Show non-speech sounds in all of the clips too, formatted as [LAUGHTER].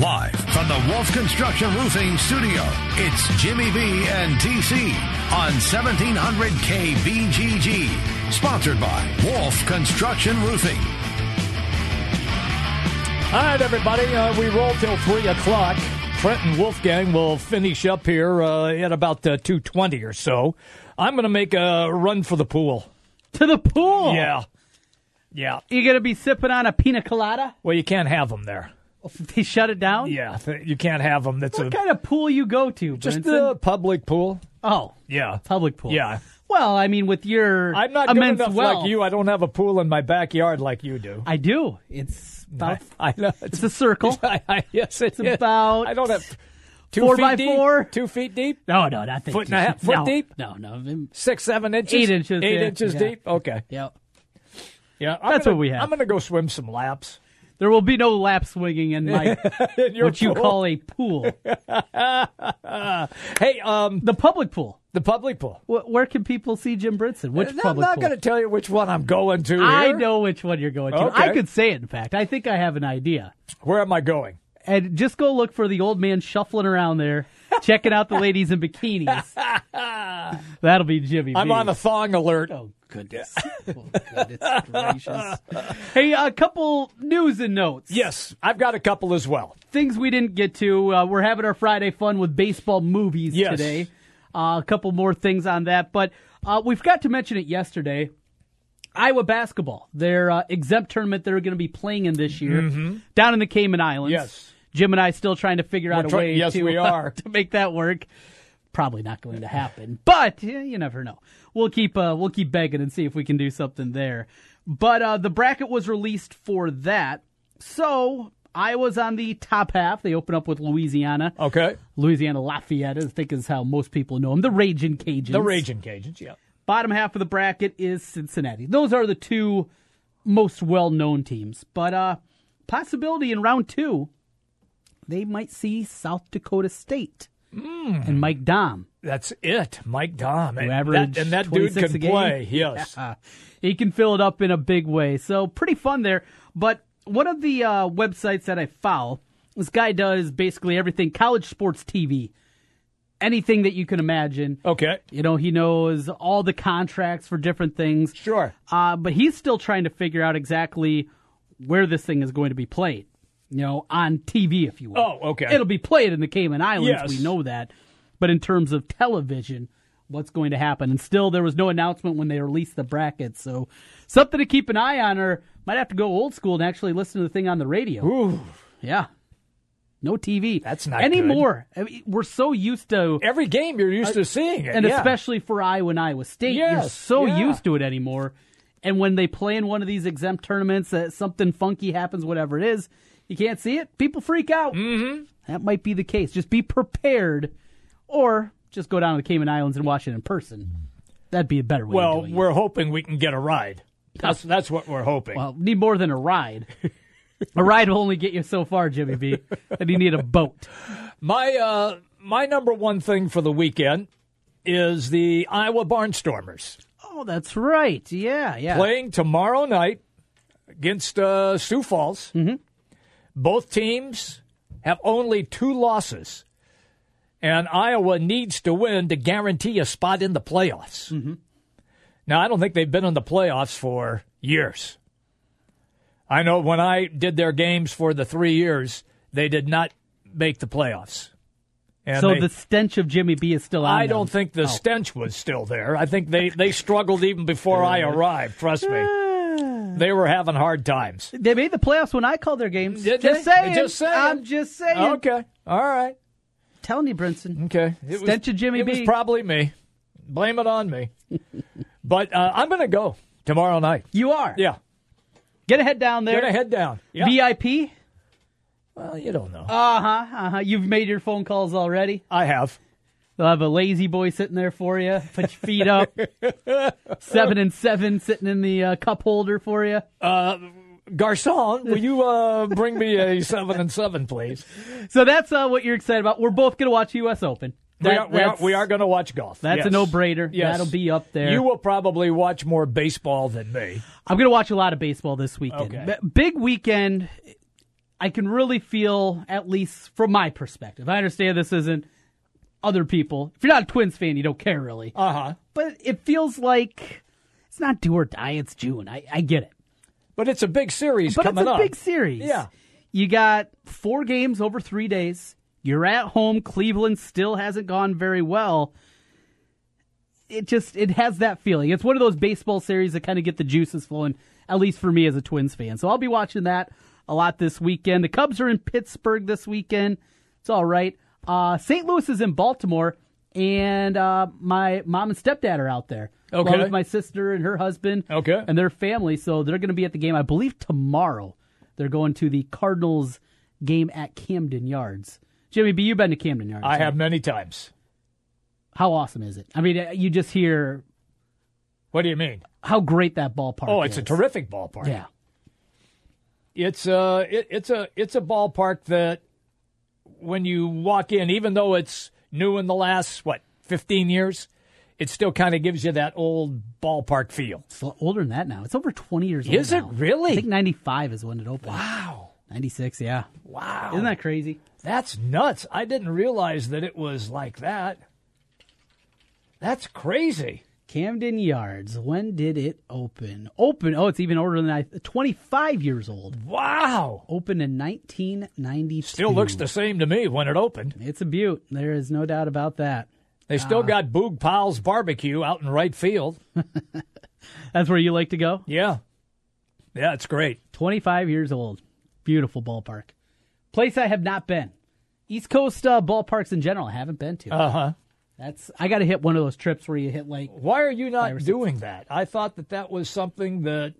Live from the Wolf Construction Roofing Studio, it's Jimmy B and TC on 1700 KBGG. Sponsored by Wolf Construction Roofing. All right, everybody, uh, we roll till 3 o'clock. Trent and Wolfgang will finish up here uh, at about uh, 2.20 or so. I'm going to make a run for the pool. To the pool. Yeah. Yeah. You gonna be sipping on a pina colada? Well, you can't have them there. [LAUGHS] They shut it down. Yeah, th- you can't have them. That's What a, kind of pool you go to? just Brinson? the public pool. oh Yeah. public pool. Yeah. Well, I mean, with your I'm not good immense enough wealth, like you. I don't have a pool in my backyard like you do. I do. It's about [LAUGHS] I know. it's a circle. [LAUGHS] I, I, yes, it's about I don't have two four feet by deep, four. Two feet deep, No, no, not that Foot deep. and a half- foot no, deep? No, no. six, seven inches, Eight inches, eight yeah, inches yeah. deep. Okay, Yep. yeah, I'm That's gonna- what we have. I'm going to go swim some laps. There will be no lap swinging in my [LAUGHS] In your what you call a pool, [LAUGHS] Hey, um, the public pool. the public pool. Wh- Where can people see Jim Brinson? Which public? I'm public not going to tell you which one I'm going to. I know which one you're going to. Okay. I could say it. In fact, I think I have an idea. Where am I going? and just go look for the old man shuffling around there, [LAUGHS] checking out the ladies in bikinis. [LAUGHS] That'll be Jimmy. I'm B. on the thong alert. Oh goodness! [LAUGHS] oh, goodness gracious! Hey, a couple news and notes. Yes, I've got a couple as well. things we didn't get to. Uh, we're having our Friday fun with baseball movies Yes. today. Uh, a couple more things on that, but uh, we forgot to mention it yesterday. Iowa basketball, their uh, exempt tournament they're going to be playing in this year down in the Cayman Islands. Mm-hmm. Yes. Jim and I still trying to figure out We're a try- way yes, to, we are. [LAUGHS] to make that work. Probably not going to happen, but yeah, you never know. We'll keep uh, we'll keep begging and see if we can do something there. But uh, the bracket was released for that, so Iowa's on the top half. They open up with Louisiana. Okay. Louisiana Lafayette, I think is how most people know them. The Raging Cajuns. The Raging Cajuns, yeah. Bottom half of the bracket is Cincinnati. Those are the two most well-known teams. But uh, possibility in round two, they might see South Dakota State and Mike Daum. That's it. Mike Daum. And that, and that dude can play. [LAUGHS] Yes. Uh, he can fill it up in a big way. So pretty fun there. But one of the uh, websites that I follow, this guy does basically everything college sports TV, anything that you can imagine. Okay. You know, he knows all the contracts for different things. Sure. Uh, but he's still trying to figure out exactly where this thing is going to be played. You know, on TV, if you will. Oh, okay. It'll be played in the Cayman Islands. Yes. We know that. But in terms of television, what's going to happen? And still, there was no announcement when they released the brackets. So something to keep an eye on, or might have to go old school and actually listen to the thing on the radio. Ooh. Yeah. No TV. That's not anymore. I mean, we're so used to Every game you're used to uh, seeing it. and yeah. especially for Iowa and Iowa State, you're so yeah. used to it anymore. And when they play in one of these exempt tournaments, that something funky happens, whatever it is, you can't see it. People freak out. Mm-hmm. That might be the case. Just be prepared, or just go down to the Cayman Islands and watch it in person. That'd be a better way. Well, we're hoping we can get a ride. That's that's what we're hoping. well, need more than a ride. a ride will only get you so far, Jimmy B. and you need a boat. my uh my number one thing for the weekend is the Iowa Barnstormers Oh, that's right. Yeah, yeah. playing tomorrow night against uh, Sioux Falls. Mm-hmm. Both teams have only two losses, and Iowa needs to win to guarantee a spot in the playoffs. Mm-hmm. Now, I don't think they've been in the playoffs for years. I know when I did their games for the three years, they did not make the playoffs. And so they- the stench of Jimmy B is still on. I them. don't think the Oh. stench was still there. I think they, they struggled even before I [LAUGHS] arrived. Trust me. [LAUGHS] They were having hard times. They made the playoffs when I called their games. Did just they? saying. Just saying. I'm just saying. Okay. All right. Telling you, Brinson. Okay. It Stench of Jimmy it B. was probably me. Blame it on me. [LAUGHS] but uh, I'm going to go tomorrow night. You are. Yeah. Get a head down there. Going to head down. Yeah. VIP. well, you don't know. Uh huh. Uh huh. You've made your phone calls already. I have. They'll have a lazy boy sitting there for you. Put your feet up. [LAUGHS] seven and seven sitting in the uh, cup holder for you. Garcon, will you uh, bring me a seven and seven, please? So that's uh, what you're excited about. We're both going to watch U.S. Open. we That- are, we are, we are going to watch golf. That's a no-brainer. Yes. That'll be up there. You will probably watch more baseball than me. I'm going to watch a lot of baseball this weekend. Okay. B- Big weekend. I can really feel, at least from my perspective. I understand this isn't other people. If you're not a Twins fan, you don't care really. Uh huh. But it feels like it's not do or die. It's June. I, I get it. But it's a big series But coming it's a up. big series. Yeah. You got four games over three days. You're at home. Cleveland still hasn't gone very well. It just it has that feeling. It's one of those baseball series that kind of get the juices flowing, at least for me as a Twins fan. So I'll be watching that a lot this weekend. The Cubs are in Pittsburgh this weekend. It's all right. Uh, St. Louis is in Baltimore, and uh, my mom and stepdad are out there. Okay. Along with my sister and her husband. Okay. And their family. So they're going to be at the game, I believe, tomorrow. They're going to the Cardinals game at Camden Yards. Jimmy B, you've been to Camden Yards. I right? have many times. How awesome is it? I mean, you just hear What do you mean? how great that ballpark Oh, is. it's a terrific ballpark. Yeah. It's uh it, it's a it's a ballpark that when you walk in, even though it's new in the last what fifteen years, it still kind of gives you that old ballpark feel. It's older than that now. It's over 20 years old. Is it now. really? I think 95 is when it opened. Wow, 96, yeah. wow, Isn't that crazy? that's nuts? I didn't realize that it was like that. That's crazy. Camden Yards. When did it open? Open. Oh, it's even older than I. 25 years old. Wow, Opened in 1992. still looks the same to me when it opened. It's a beaut. There is no doubt about that. They still got Boog Powell's barbecue out in right field. [LAUGHS] That's where you like to go? Yeah, yeah, it's great. 25 years old. Beautiful ballpark. Place I have not been. East Coast uh, ballparks in general, I haven't been to. Uh huh. That's I got to hit one of those trips where you hit like Why are you not doing that? I thought that that was something that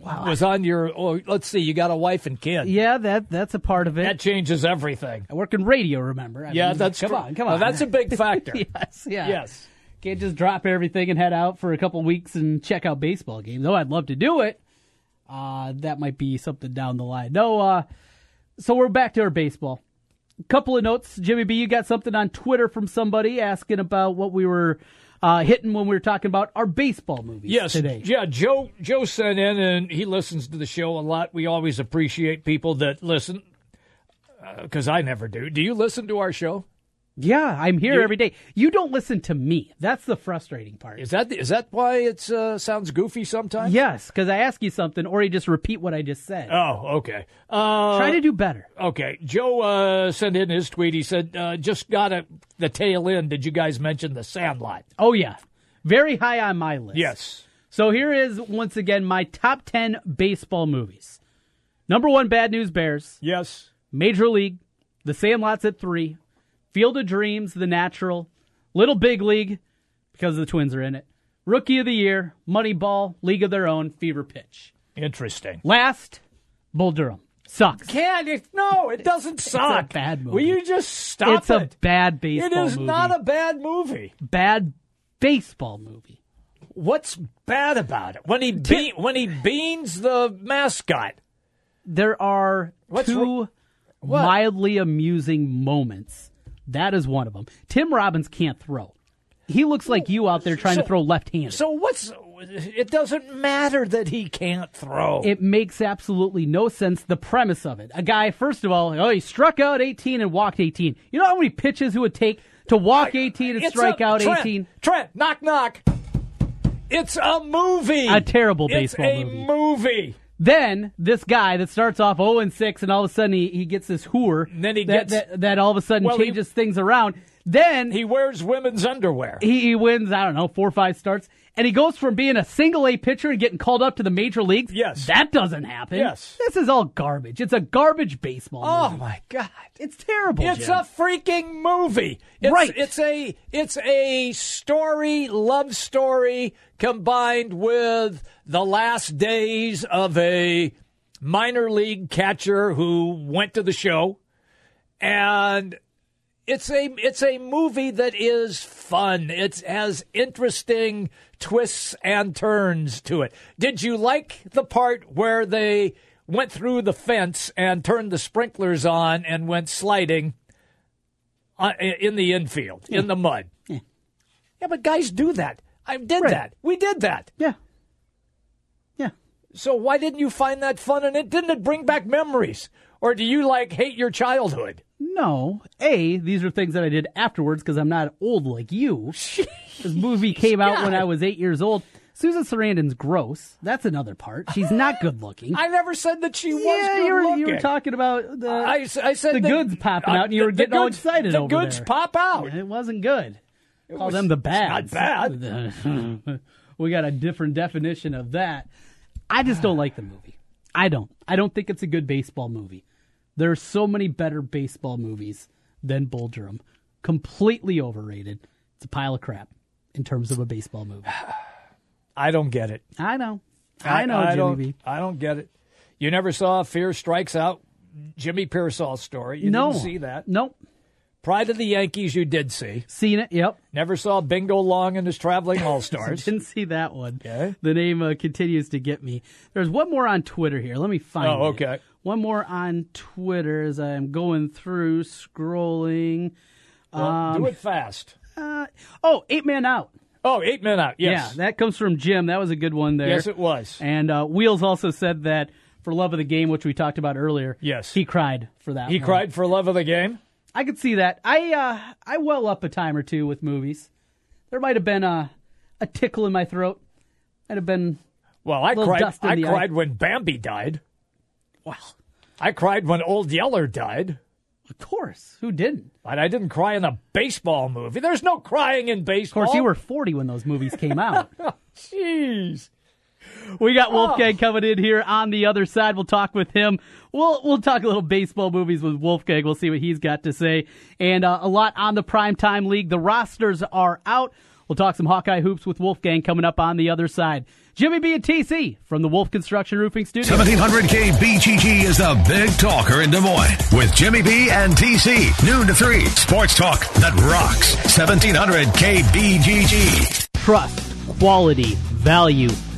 was on your. Oh, let's see, you got a wife and kid. yeah, that that's a part of it. That changes everything. I work in radio, remember? I Yeah, mean, that's come true. on, come Well, on. that's a big [LAUGHS] factor. yes, yeah, Yes. Can't just drop everything and head out for a couple weeks and check out baseball games. Though I'd love to do it. Uh, that might be something down the line. No, uh, so we're back to our baseball. Couple of notes, Jimmy B. You got something on Twitter from somebody asking about what we were uh, hitting when we were talking about our baseball movies Yes, today. yeah. Joe Joe sent in, and he listens to the show a lot. We always appreciate people that listen, because I never do. Do you listen to our show? Yeah, I'm here You- every day. You don't listen to me. That's the frustrating part. Is that is that why it uh, sounds goofy sometimes? Yes, because I ask you something, or you just repeat what I just said. Oh, okay. Uh, Try to do better. Okay, Joe uh, sent in his tweet. He said, uh, "Just got a, the tail end. Did you guys mention the Sandlot?" Oh yeah, very high on my list. Yes. So here is once again my top ten baseball movies. Number one, Bad News Bears. Yes. Major League, The Sandlot's at three. Field of Dreams, The Natural. Little Big League, because the Twins are in it. Rookie of the Year, Moneyball, League of Their Own, Fever Pitch. Interesting. Last, Bull Durham. Sucks. Can't it? No, it doesn't suck. It's a bad movie. Will you just stop it's a bad it baseball is movie. not a bad movie. bad baseball movie. What's bad about it? When he be- when he beans the mascot. There are What's two wro- mildly amusing moments. That is one of them. Tim Robbins can't throw. He looks like you out there trying So- to throw left-handed. So what's? It doesn't matter that he can't throw. it makes absolutely no sense. The premise of it. A guy, first of all, oh, he struck out 18 and walked 18. You know how many pitches it would take to walk 18 and It's strike a- out Trent, 18? Trent, knock knock. It's a movie. A terrible It's baseball a movie. movie. Then this guy that starts off 0 and 6, and all of a sudden he, he gets this whore And then he that, gets- that, that all of a sudden Well, he- changes things around. Then He wears women's underwear. he, he wins, I don't know, four or five starts, and he goes from being a single A pitcher and getting called up to the major leagues. Yes. That doesn't happen. Yes. This is all garbage. It's a garbage baseball oh movie. my god. It's terrible. It's Jim. a freaking movie. It's, Right. It's a it's a story, love story combined with the last days of a minor league catcher who went to the show, and it's a it's a movie that is fun. It has interesting twists and turns to it. Did you like the part where they went through the fence and turned the sprinklers on and went sliding uh, in the infield in the mud? Yeah, but guys do that. I did Right. that. We did that. Yeah. Yeah. So why didn't you find that fun? And it didn't it bring back memories? or do you like hate your childhood? No. A, these are things that I did afterwards because I'm not old like you. [LAUGHS] This movie came out when I was eight years old. Susan Sarandon's gross. That's another part. She's not good looking. I never said that she was yeah, good you were, looking. you were talking about the, I said the that- goods popping uh, out, and you were getting the all goods- excited The goods there. pop out. It wasn't good. Call them the not bad. [LAUGHS] we got a different definition of that. I just don't like the movie. I don't. I don't think it's a good baseball movie. There are so many better baseball movies than Bull Durham. Completely overrated. It's a pile of crap in terms of a baseball movie. [SIGHS] I don't get it. I know. I know, I Jimmy don't, B. I don't get it. You never saw Fear Strikes Out, Jimmy Piersall story. You no. didn't see that. Nope. Pride of the Yankees, you did see. Seen it. Yep. Never saw Bingo Long and his Traveling All Stars. [LAUGHS] Didn't see that one. Okay. The name uh, continues to get me. There's one more on Twitter here. Let me find Oh, it. okay. One more on Twitter as I'm going through, scrolling. Well, Um, do it fast. Uh, oh, eight Men out. Oh, eight men out. Yes. Yeah, that comes from Jim. That was a good one there. yes, it was. And uh, Wheels also said that for love of the game, which we talked about earlier. Yes. he cried for that. He one. cried for love of the game. I could see that. I uh, I well up a time or two with movies. There might have been a a tickle in my throat. Might have been Well, I cried. I the eye. cried when Bambi died. well, I cried when Old Yeller died. of course. Who didn't? But I didn't cry in a baseball movie. There's no crying in baseball. Of course, you were 40 when those movies came out. [LAUGHS] Jeez. We got Wolfgang coming in here on the other side. We'll talk with him. We'll we'll talk a little baseball movies with Wolfgang. We'll see what he's got to say, and uh, a lot on the primetime league. The rosters are out. We'll talk some Hawkeye hoops with Wolfgang coming up on the other side. Jimmy B and TC from the Wolf Construction Roofing Studio. 1700K BGG is the big talker in Des Moines with Jimmy B and TC. Noon to 3. Sports talk that rocks. 1700K BGG. trust, quality, value.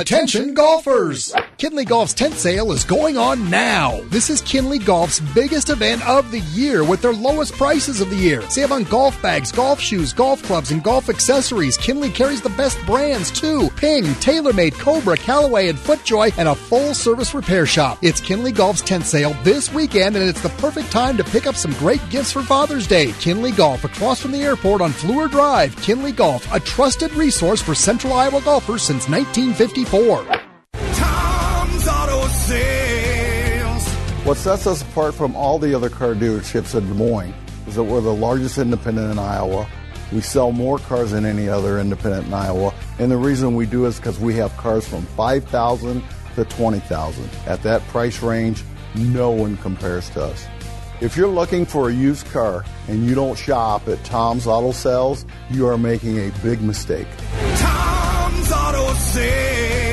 Attention golfers! Kinley Golf's tent sale is going on now. This is Kinley Golf's biggest event of the year with their lowest prices of the year. Save on golf bags, golf shoes, golf clubs, and golf accessories. Kinley carries the best brands too. Ping, TaylorMade, Cobra, Callaway, and FootJoy, and a full service repair shop. It's Kinley Golf's tent sale this weekend, and it's the perfect time to pick up some great gifts for Father's Day. Kinley Golf, across from the airport on Fleur Drive. Kinley Golf, a trusted resource for Central Iowa golfers since 1954. Tom's Auto Sales. What sets us apart from all the other car dealerships in Des Moines is that we're the largest independent in Iowa. We sell more cars than any other independent in Iowa. And the reason we do is because we have cars from 5000 to 20000 At that price range, no one compares to us. If you're looking for a used car and you don't shop at Tom's Auto Sales, you are making a big mistake. Tom's Auto Sales.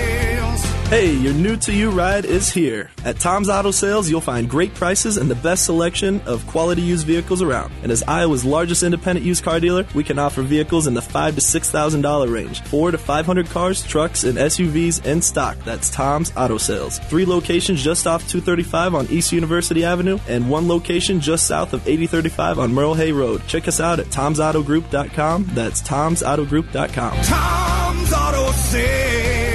Hey, your new to you ride is here. At Tom's Auto Sales, you'll find great prices and the best selection of quality used vehicles around. And as Iowa's largest independent used car dealer, we can offer vehicles in the five to six thousand dollar range, four to five hundred cars, trucks, and SUVs in stock. That's Tom's Auto Sales. Three locations just off 235 on East University Avenue, and one location just south of 8035 on Merle Hay Road. Check us out at tomsautogroup.com. That's tomsautogroup.com. Tom's Auto Sales.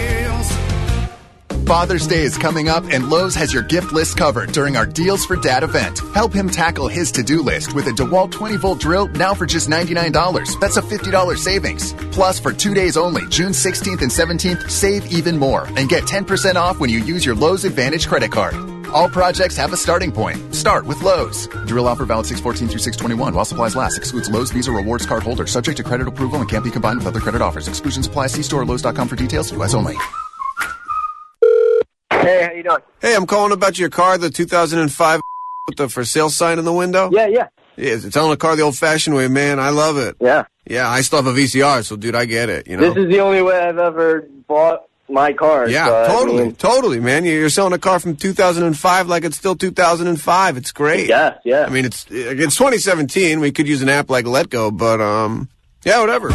Father's Day is coming up, and Lowe's has your gift list covered during our Deals for Dad event. Help him tackle his to do list with a DeWalt 20 volt drill now for just $99. That's a $50 savings. Plus, for two days only, June 16th and 17th, save even more and get 10% off when you use your Lowe's Advantage credit card. All projects have a starting point. Start with Lowe's. Drill offer valid 614 through 621 while supplies last. Excludes Lowe's Visa Rewards card holders. Subject to credit approval and can't be combined with other credit offers. Exclusions apply. See store or Lowe's.com for details. U.S. only. Hey, how you doing? Hey, I'm calling about your car, the 2005 with the for sale sign in the window. Yeah, yeah. Yeah, selling a car the old-fashioned way, man. I love it. Yeah. Yeah, I still have a VCR, so dude, I get it. You know. This is the only way I've ever bought my car. Yeah, so, I totally, mean, totally, man. You're selling a car from 2005 like it's still 2005. It's great. Yeah, yeah. I mean, it's it's 2017. We could use an app like Letgo, but um, yeah, whatever.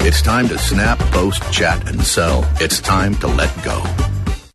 It's time to snap, post, chat, and sell. It's time to let go.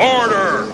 Order!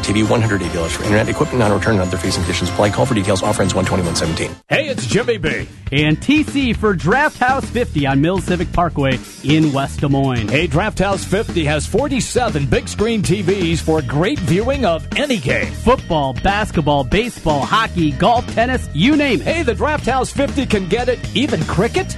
TV, $180 for internet, equipment non-return and other fees and conditions apply. Call for details. Offer ends 121.17. Hey, it's Jimmy B. And TC for Draft House 50 on Mills Civic Parkway in West Des Moines. Hey, Draft House 50 has 47 big screen TVs for great viewing of any game. Football, basketball, baseball, hockey, golf, tennis, you name it. Hey, the Draft House 50 can get it, even cricket?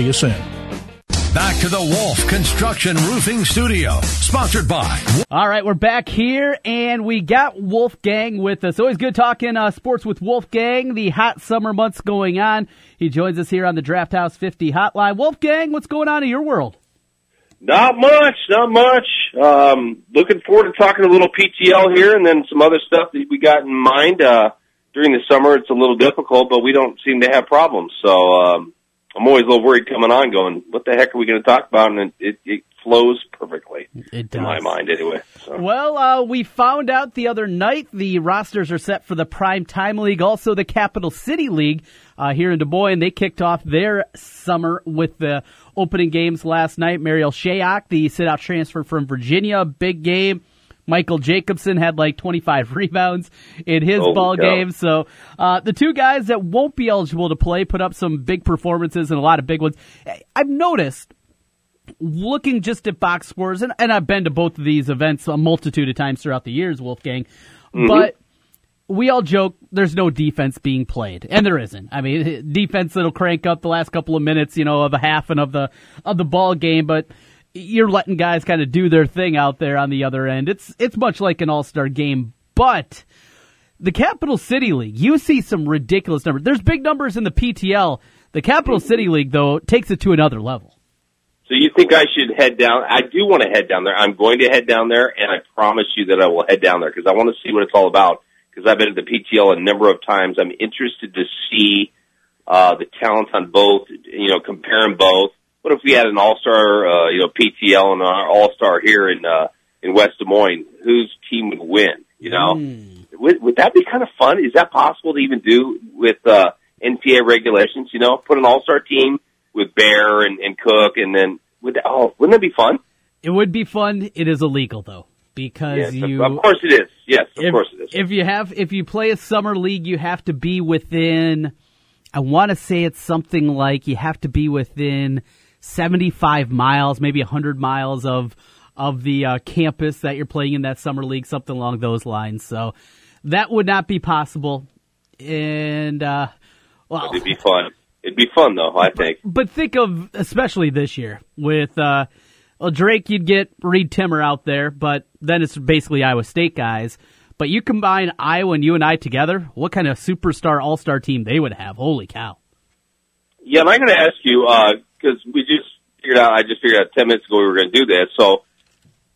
you soon. Back to the Wolf Construction Roofing Studio, sponsored by. All right, we're back here, and we got Wolfgang with us. Always good talking uh, sports with Wolfgang. The hot summer months going on. He joins us here on the Draft House 50 hotline. Wolfgang, what's going on in your world? Not much, not much. Um, looking forward to talking a little PTL here, and then some other stuff that we got in mind. Uh, during the summer, it's a little difficult, but we don't seem to have problems. So um, I'm always a little worried coming on, going, "What the heck are we going to talk about?" And it, it, it flows perfectly it in my mind, anyway. So. Well, uh, we found out the other night the rosters are set for the Prime Time League, also the Capital City League uh, here in Des Moines. They kicked off their summer with the opening games last night. Marial Shayok, the sit-out transfer from Virginia, big game. Michael Jacobson had like 25 [LAUGHS] rebounds in his Holy ball game. So uh, the two guys that won't be eligible to play put up some big performances and a lot of big ones. I've noticed looking just at box scores, and, and I've been to both of these events a multitude of times throughout the years, Wolfgang, Mhm. but we all joke there's no defense being played, and there isn't. I mean, [LAUGHS] defense that'll crank up the last couple of minutes, you know, of a half and of the of the ball game, but you're letting guys kind of do their thing out there on the other end. It's it's much like an all star game, but the Capital City League, you see some ridiculous numbers. There's big numbers in the PTL. The Capital City League, though, takes it to another level. So you think I should head down? I do want to head down there. I'm going to head down there, and I promise you that I will head down there because I want to see what it's all about. Because I've been at the PTL a number of times. I'm interested to see uh, the talents on both. You know, compare them both. What if we had an all star, uh, you know, PTL and our all star here in uh, in West Des Moines? Whose team would win? You know, would, would that be kind of fun? Is that possible to even do with uh, NPA regulations? You know, put an all star team with Baer and, and Koch, and then would that, oh, wouldn't that be fun? It would be fun. It is illegal though because Yes, of- you. of course it is. Yes, of if, course it is. If you have, if you play a summer league, you have to be within. I want to say it's something like you have to be within seventy-five miles, maybe hundred miles of of the uh, campus that you're playing in that summer league, something along those lines. So. that would not be possible. And uh, well, It'd be fun. It'd be fun though. I think. but think of especially this year with uh, well Drake, you'd get Reed Timmer out there, but then it's basically Iowa State guys. But you combine Iowa and UNI together, what kind of superstar all star team they would have? Holy cow! Yeah, and I'm going to ask you because we just figured out. I just figured out ten minutes ago we were going to do this. So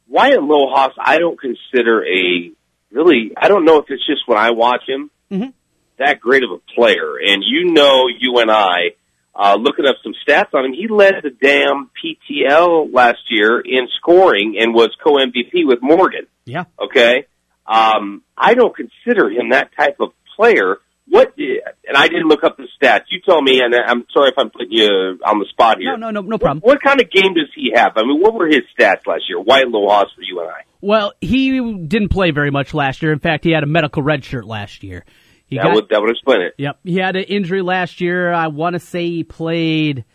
Wyatt Lohaus, I don't consider a really. I don't know if it's just when I watch him Mm-hmm. that great of a player. And you know, you and I, uh, looking up some stats on him, he led the damn PTL last year in scoring and was co MVP with Morgan. Yeah. Okay. Um, I don't consider him that type of player. What, and I didn't look up the stats. You tell me, and I'm sorry if I'm putting you on the spot here. No, no, no, no problem. What, what kind of game does he have? I mean, what were his stats last year? Wyatt Lohaus for UNI. Well, he didn't play very much last year. In fact, he had a medical red shirt last year. He that would that would explain it. Yep, he had an injury last year. I want to say he played.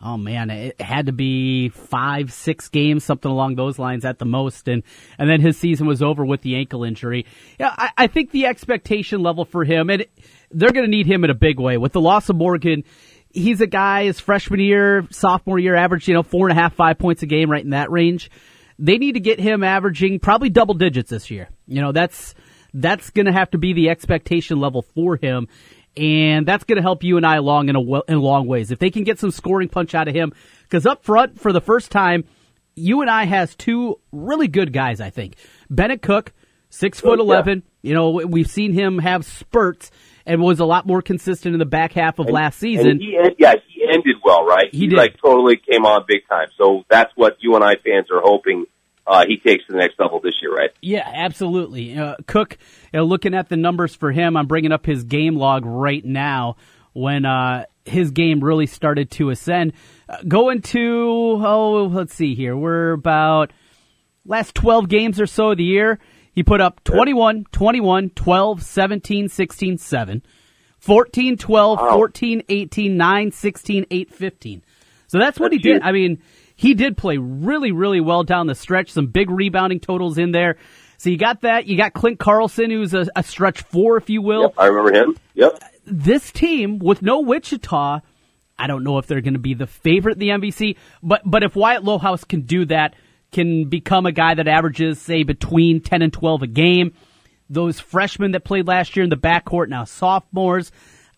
Oh man, it had to be five, six games, something along those lines at the most, and and then his season was over with the ankle injury. Yeah, I, I think the expectation level for him, and they're going to need him in a big way with the loss of Morgan. He's a guy his freshman year, sophomore year, average you know four and a half, five points a game, right in that range. They need to get him averaging probably double digits this year. You know that's that's going to have to be the expectation level for him. And that's going to help UNI along in a, in long ways. If they can get some scoring punch out of him, because up front, for the first time, UNI has two really good guys, I think. Bennett Koch, six oh, foot Oh, 11. You know, we've seen him have spurts and was a lot more consistent in the back half of And- last season. And he, en- yeah, he ended well, right? He did. like totally came on big time. So that's what UNI fans are hoping uh, he takes to the next level this year, right? Yeah, absolutely. Uh, Koch, you know, looking at the numbers for him, I'm bringing up his game log right now when uh, his game really started to ascend. Uh, going to, oh, let's see here. We're about last 12 games or so of the year. He put up 21, 21, 12, 17, 16, 7, 14, 12, 14, 18, 9, 16, 8, 15. So that's what he did. I mean, he did play really, really well down the stretch. Some big rebounding totals in there. So you got that. You got Klint Carlson, who's a, a stretch four, if you will. I remember him. Yep. This team with no Wichita, I don't know if they're going to be the favorite in the MVC, but but if Wyatt Lohaus can do that, can become a guy that averages say between ten and twelve a game. Those freshmen that played last year in the backcourt now sophomores.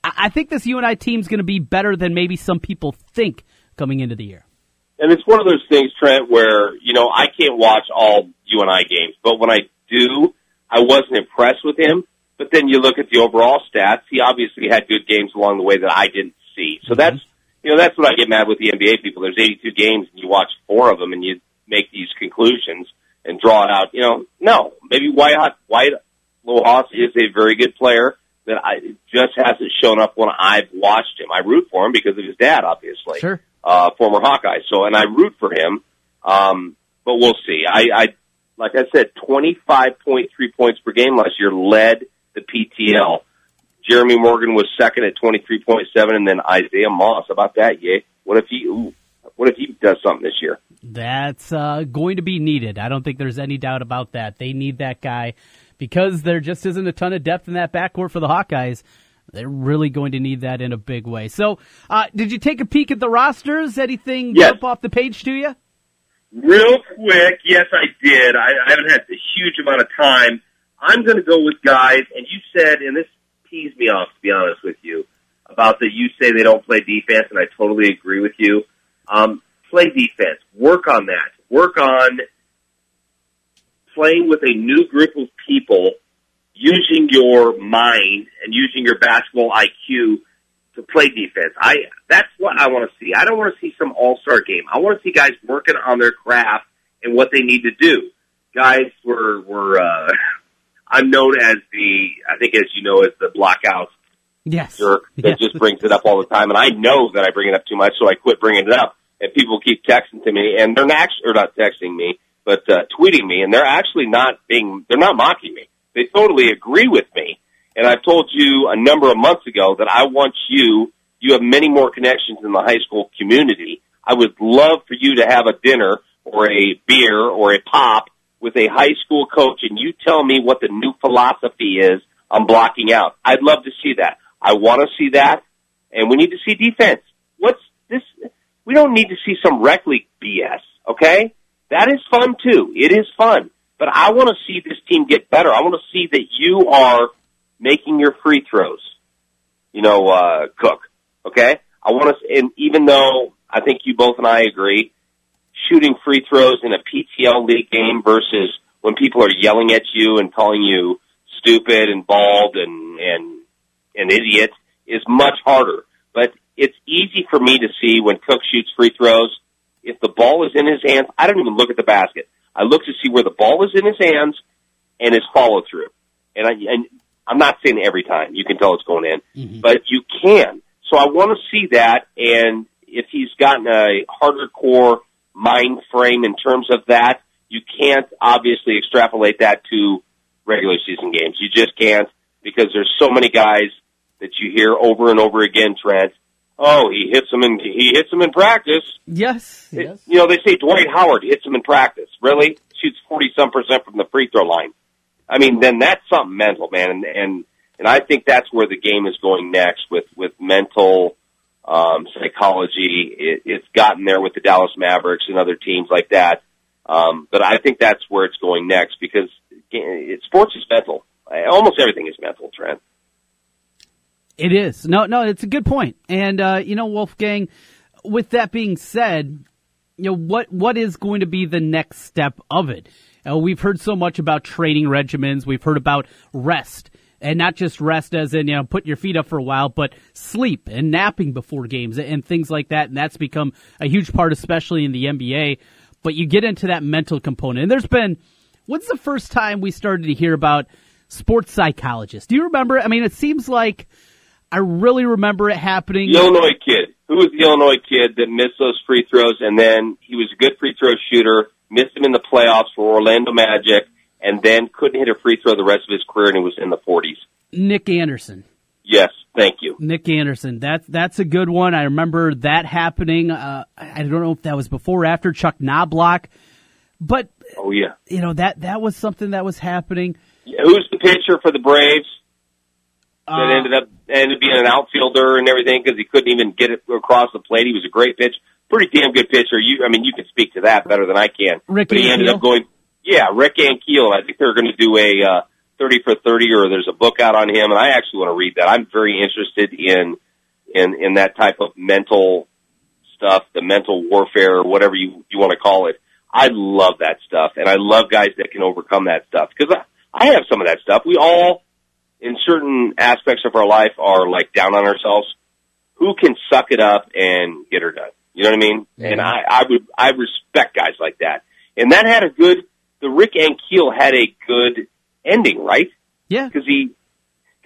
I, I think this UNI team's going to be better than maybe some people think coming into the year. And it's one of those things, Trent, where, you know, I can't watch all UNI games, but when I do, I wasn't impressed with him. But then you look at the overall stats, he obviously had good games along the way that I didn't see. So mm-hmm. that's, you know, that's what I get mad with the NBA people. There's 82 games and you watch four of them and you make these conclusions and draw it out. You know, no, maybe Wyatt, Wyatt Lohaus is a very good player that I just hasn't shown up when I've watched him. I root for him because of his dad, obviously Sure. Uh, former Hawkeye. So, and I root for him. Um, but we'll see. I, I, like I said, 25.3 points per game last year led the PTL. Jeremy Morgan was second at 23.7 and then Isaiah Moss. About that? Yay. What if he, ooh, what if he does something this year? That's uh, going to be needed. I don't think there's any doubt about that. They need that guy because there just isn't a ton of depth in that backcourt for the Hawkeyes. They're really going to need that in a big way. So, uh, did you take a peek at the rosters? Anything Yes. jump off the page to you? Real quick, yes, I did. I, I haven't had a huge amount of time. I'm going to go with guys, and you said, and this teased me off, to be honest with you, about that you say they don't play defense, and I totally agree with you. Um, play defense. Work on that. Work on playing with a new group of people, using your mind and using your basketball IQ to play defense. I that's what I want to see. I don't want to see some all star game. I want to see guys working on their craft and what they need to do. Guys were were uh, [LAUGHS] I'm known as the I think as you know as the blockout Yes. jerk that just brings it up all the time, and I know that I bring it up too much, so I quit bringing it up. And people keep texting to me, and they're not or not texting me, but uh, tweeting me, and they're actually not being they're not mocking me. They totally agree with me. And I've told you a number of months ago that I want you. You have many more connections in the high school community. I would love for you to have a dinner or a beer or a pop with a high school coach, and you tell me what the new philosophy is I'm blocking out. I'd love to see that. I want to see that, and we need to see defense. What's this? We don't need to see some rec league BS. Okay, that is fun too. It is fun, but I want to see this team get better. I want to see that you are making your free throws. You know, uh, Koch. Okay, I want to, and even though I think you both and I agree, shooting free throws in a PTL league game versus when people are yelling at you and calling you stupid and bald and and an idiot is much harder. But it's easy for me to see when Koch shoots free throws. If the ball is in his hands, I don't even look at the basket. I look to see where the ball is in his hands and his follow through. And I and I'm not saying every time you can tell it's going in, mm-hmm. but you can. So I want to see that. And if he's gotten a harder core mind frame in terms of that, you can't obviously extrapolate that to regular season games. You just can't because there's so many guys that you hear over and over again, Trent. Oh, he hits them in he hits them in practice. Yes, yes. You know, they say Dwight Howard hits them in practice. Really? Shoots forty some percent from the free throw line. I mean, then that's something mental, man. And and and I think that's where the game is going next with with mental um, psychology. It, it's gotten there with the Dallas Mavericks and other teams like that. Um, but I think that's where it's going next because it, sports is mental. Almost everything is mental, Trent. It is. No, no, it's a good point. And uh, you know, Wolfgang, with that being said, you know, what what is going to be the next step of it? Uh, we've heard so much about training regimens. We've heard about rest. And not just rest as in, you know, put your feet up for a while, but sleep and napping before games and things like that. And that's become a huge part, especially in the NBA. But you get into that mental component. And there's been, when's the first time we started to hear about sports psychologists? Do you remember? I mean, it seems like I really remember it happening. The Illinois kid. Who was the Illinois kid that missed those free throws and then he was a good free throw shooter, missed them in the playoffs for Orlando Magic, and then couldn't hit a free throw the rest of his career and he was in the 40s? Nick Anderson. Yes, thank you. Nick Anderson. That's that's a good one. I remember that happening. Uh, I don't know if that was before or after Chuck Knoblauch, but oh yeah, you know that that was something that was happening. Yeah, who's the pitcher for the Braves? That Uh, ended up ended up being an outfielder and everything because he couldn't even get it across the plate. He was a great pitch, pretty damn good pitcher. You, I mean, you can speak to that better than I can. Rick but he ended Ankiel? up going, yeah, Rick Ankiel. I think they're going to do a uh, thirty for thirty, or there's a book out on him, and I actually want to read that. I'm very interested in in in that type of mental stuff, the mental warfare, or whatever you you want to call it. I love that stuff, and I love guys that can overcome that stuff because I, I have some of that stuff. We all, in certain aspects of our life, are like down on ourselves. Who can suck it up and get her done? You know what I mean? And I, I would, I respect guys like that. And that had a good, the Rick Ankiel had a good ending, right? Yeah. Cause he,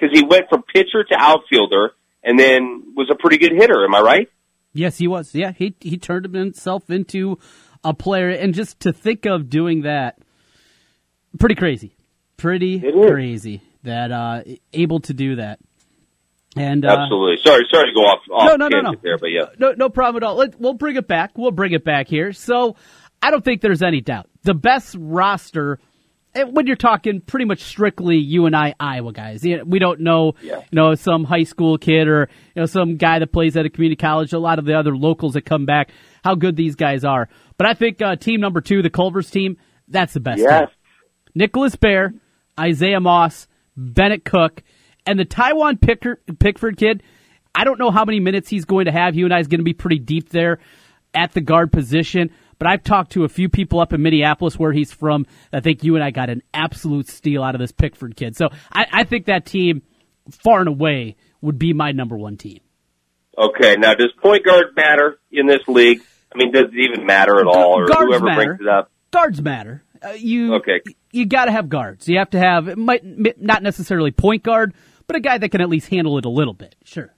cause he went from pitcher to outfielder and then was a pretty good hitter. Am I right? Yes, he was. Yeah, he he turned himself into a player, and just to think of doing that, pretty crazy, pretty crazy that uh, able to do that. And uh, Absolutely. Sorry, sorry to go off, off No, no, no, no. there, but yeah. no, no problem at all. Let, we'll bring it back. We'll bring it back here. So I don't think there's any doubt. The best roster, eh, when you're talking pretty much strictly UNI, Iowa guys, we don't know, you know, some high school kid or, you know, some guy that plays at a community college, a lot of the other locals that come back, how good these guys are. But I think uh, team number two, the Culver's team, that's the best Yes. team. Nicholas Baer, Isaiah Moss, Bennett Koch, and the Tywhon Picker, Pickford kid. I don't know how many minutes he's going to have. UNI is going to be pretty deep there at the guard position. But I've talked to a few people up in Minneapolis where he's from. I think UNI got an absolute steal out of this Pickford kid. So I, I think that team, far and away, would be my number one team. Okay, now does point guard matter in this league? I mean, does it even matter at all, or Guards whoever matter. brings it up? Guards matter. Uh, you Okay. you got to have guards. You have to have it might not necessarily point guard, but a guy that can at least handle it a little bit. Sure.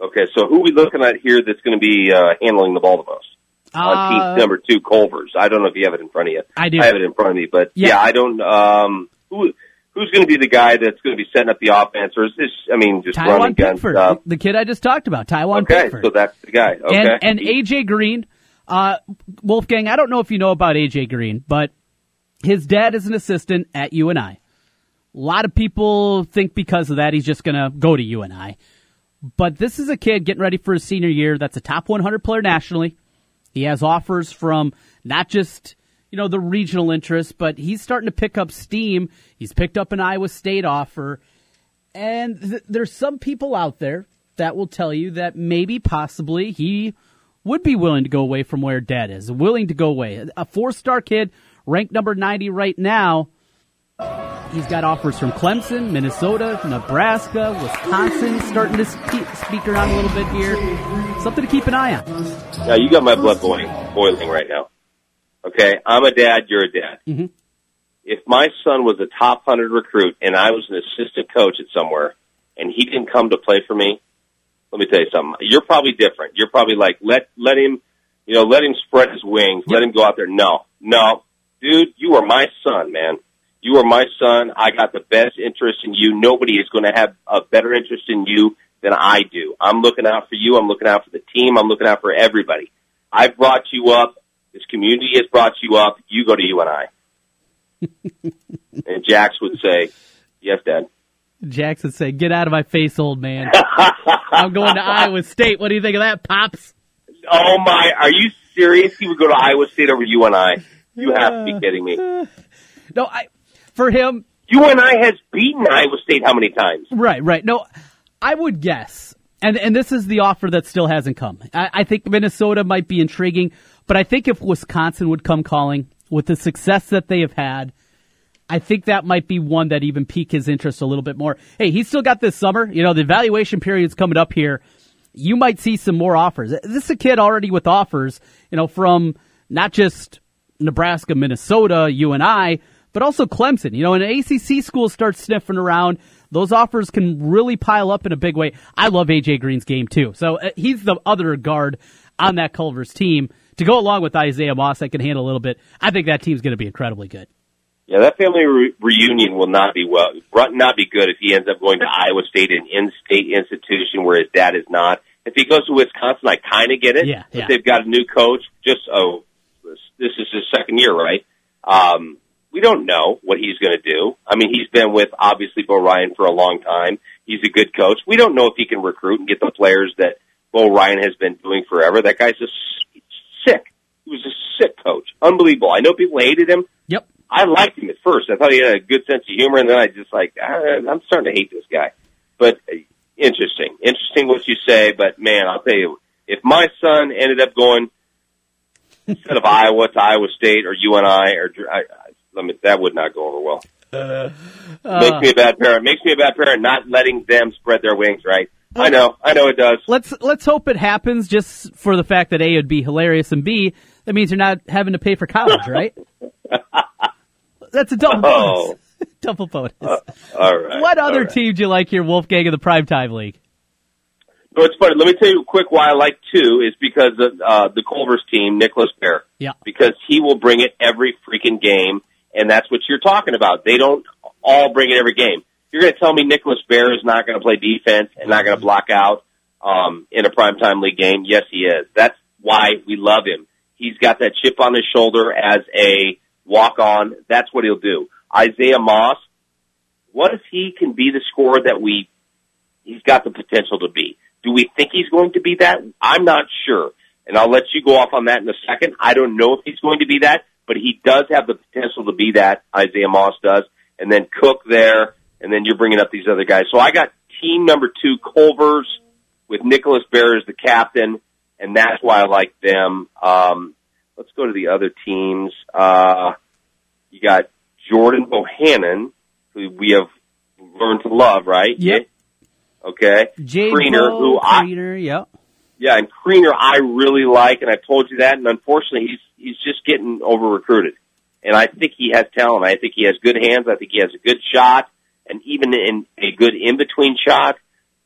Okay, so who are we looking at here that's going to be uh, handling the ball the most? On Uh, team number two, Culver's. I don't know if you have it in front of you. I do. I have it in front of me, but Yeah. yeah, I don't. Um, who who's going to be the guy that's going to be setting up the offense, or is this? I mean, just Tywhon running gun Pickford, stuff. the kid I just talked about, Tywhon Okay, Pickford. so that's the guy. Okay, And and AJ Green, uh, Wolfgang. I don't know if you know about AJ Green, but his dad is an assistant at UNI. A lot of people think because of that he's just going to go to UNI. But this is a kid getting ready for his senior year that's a top 100 player nationally. He has offers from not just, you know, the regional interest, but he's starting to pick up steam. He's picked up an Iowa State offer. And th- there's some people out there that will tell you that maybe, possibly, he would be willing to go away from where dad is, willing to go away. A four star kid, ranked number 90 right now. He's got offers from Clemson, Minnesota, Nebraska, Wisconsin, starting to speak, speak around a little bit here. Something to keep an eye on. Now you got my blood boiling, boiling right now. Okay, I'm a dad. You're a dad. Mm-hmm. If my son was a top hundred recruit and I was an assistant coach at somewhere, and he didn't come to play for me, let me tell you something. You're probably different. You're probably like let let him, you know, let him spread his wings. Let him go out there. No, no, dude, you are my son, man. You are my son. I got the best interest in you. Nobody is going to have a better interest in you than I do. I'm looking out for you. I'm looking out for the team. I'm looking out for everybody. I've brought you up. This community has brought you up. You go to UNI. [LAUGHS] and Jax would say, yes, Dad. Jackson say, "Get out of my face, old man." [LAUGHS] I'm going to Iowa State. What do you think of that, pops? Oh my! Are you serious? He would go to Iowa State over UNI? You have to be uh, kidding me. [LAUGHS] No, I for him. UNI has beaten Iowa State how many times? Right, right. No, I would guess, and and this is the offer that still hasn't come. I, I think Minnesota might be intriguing, but I think if Wisconsin would come calling with the success that they have had. I think that might be one that even pique his interest a little bit more. Hey, he's still got this summer. You know, the evaluation period's coming up here. You might see some more offers. This is a kid already with offers, you know, from not just Nebraska, Minnesota, UNI, but also Clemson. You know, an ACC school starts sniffing around. Those offers can really pile up in a big way. I love AJ Green's game too. So uh, he's the other guard on that Culver's team to go along with Isaiah Moss that can handle a little bit. I think that team's going to be incredibly good. Yeah, that family re- reunion will not be well, not be good if he ends up going to Iowa State, an in-state institution where his dad is not. If he goes to Wisconsin, I kind of get it. Yeah, yeah. But they've got a new coach. Just oh, this, is his second year, right? Um, we don't know what he's going to do. I mean, he's been with obviously Bo Ryan for a long time. He's a good coach. We don't know if he can recruit and get the players that Bo Ryan has been doing forever. That guy's just sick. He was a sick coach. Unbelievable. I know people hated him. Yep. I liked him at first. I thought he had a good sense of humor, and then I just like I, I'm starting to hate this guy. But uh, interesting, interesting what you say. But man, I'll tell you, if my son ended up going instead of Iowa to Iowa State or UNI or I, I, let me, that would not go over well. Uh, Makes me a bad parent. Makes me a bad parent not letting them spread their wings. Right? I know. I know it does. Let's let's hope it happens just for the fact that A would be hilarious and B that means you're not having to pay for college, [LAUGHS] right? That's a double Oh. bonus. [LAUGHS] double bonus. Uh, all right. what other right. team do you like here, Wolfgang of the Primetime League? No, it's funny. Let me tell you quick why I like two is because of uh, the Culver's team, Nicholas Baer. Yeah. Because he will bring it every freaking game, and that's what you're talking about. They don't all bring it every game. You're going to tell me Nicholas Baer is not going to play defense and not going to block out um, in a primetime league game? Yes, he is. That's why we love him. He's got that chip on his shoulder as a walk on. That's what he'll do. Isaiah Moss, what if he can be the scorer that we he's got the potential to be? Do we think he's going to be that? I'm not sure. And I'll let you go off on that in a second. I don't know if he's going to be that, but he does have the potential to be that. Isaiah Moss does. And then Cook there, and then you're bringing up these other guys. So I got team number two, Culver's, with Nicholas Baer as the captain, and that's why I like them. Um, let's go to the other teams. Uh, you got Jordan Bohannon, who we have learned to love, right? Yep. Okay. Jay Kriener, who I, Kriener, yep. yeah, and Kriener I really like, and I've told you that, and unfortunately he's he's just getting over recruited. And I think he has talent. I think he has good hands. I think he has a good shot, and even in a good in between shot.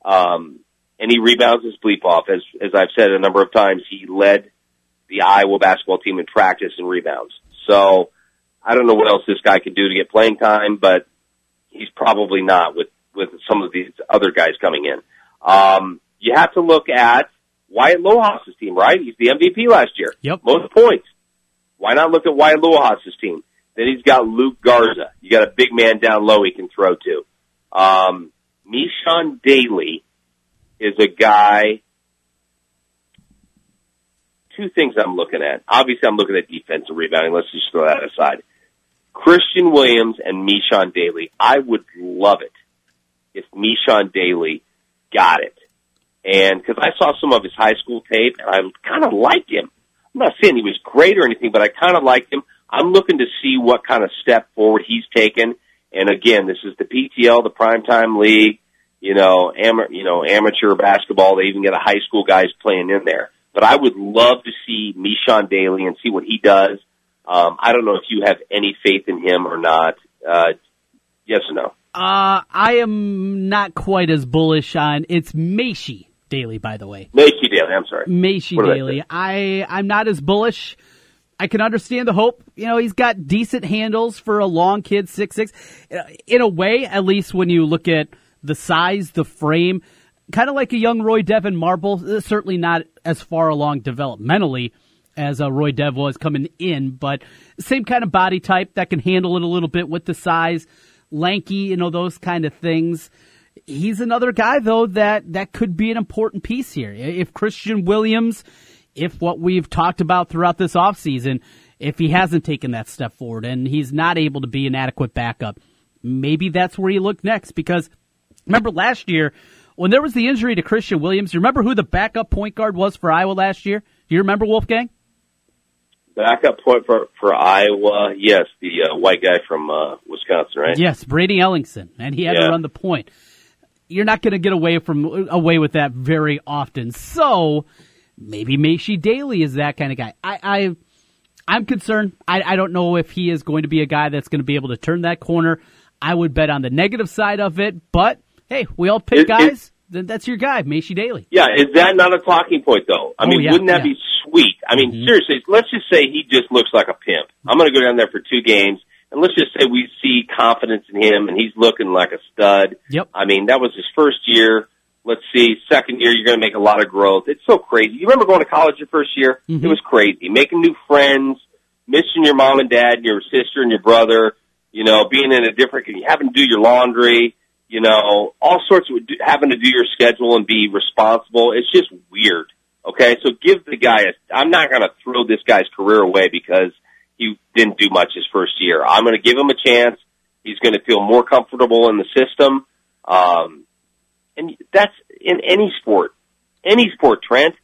Um, and he rebounds his bleep off. As as I've said a number of times, he led the Iowa basketball team in practice and rebounds. So I don't know what else this guy could do to get playing time, but he's probably not with with some of these other guys coming in. Um, you have to look at Wyatt Lohaus's team, right? He's the MVP last year. Yep. Most points. Why not look at Wyatt Lohaus's team? Then he's got Luka Garza. You got a big man down low he can throw to. Um, Mishawn Dailey is a guy. Two things I'm looking at. Obviously, I'm looking at defensive rebounding. Let's just throw that aside. Christian Williams and Mishawn Dailey. I would love it if Mishawn Dailey got it. And because I saw some of his high school tape and I kind of liked him. I'm not saying he was great or anything, but I kind of liked him. I'm looking to see what kind of step forward he's taken. And again, this is the PTL, the primetime league, you know, am- you know, amateur basketball. They even get a high school guys playing in there. But I would love to see Mishawn Dailey and see what he does. Um, I don't know if you have any faith in him or not. Uh, yes or no? Uh, I am not quite as bullish on it's Maishe Dailey, by the way. Maishe Dailey, I'm sorry. Macy What did I I'm not as bullish. I can understand the hope. You know, he's got decent handles for a long kid, six six. In a way, at least when you look at the size, the frame, kind of like a young Roy Devyn Marble. uh, Certainly not as far along developmentally as uh, Roy Dev was coming in, but same kind of body type that can handle it a little bit with the size, lanky, you know, those kind of things. He's another guy though that that could be an important piece here. If Christian Williams, if what we've talked about throughout this offseason, if he hasn't taken that step forward and he's not able to be an adequate backup, maybe that's where you look next because remember last year when there was the injury to Christian Williams, you remember who the backup point guard was for Iowa last year? Do you remember Wolfgang? Backup point for for Iowa. Yes, the uh, white guy from uh, Wisconsin, right? Yes, Brady Ellingson, and he had to Yeah. run the point. You're not going to get away from away with that very often. So maybe Maishe Dailey is that kind of guy. I, I I'm concerned. I, I don't know if he is going to be a guy that's going to be able to turn that corner. I would bet on the negative side of it, but hey, we all pick It- it- guys. then that's your guy, Maishe Dailey. Yeah, is that not a talking point though? I Oh, mean, yeah, wouldn't that yeah. be sweet? I mean, mm-hmm. seriously, let's just say he just looks like a pimp. I'm going to go down there for two games, and let's just say we see confidence in him, and he's looking like a stud. Yep. I mean, that was his first year. Let's see, second year you're going to make a lot of growth. It's so crazy. You remember going to college your first year? It mm-hmm. was crazy. Making new friends, missing your mom and dad, and your sister and your brother. You know, being in a different, having to do your laundry you know, all sorts of having to do your schedule and be responsible. It's just weird. Okay, so give the guy a. I'm not going to throw this guy's career away because he didn't do much his first year. I'm going to give him a chance. He's going to feel more comfortable in the system, um, and that's in any sport. Any sport, Trent.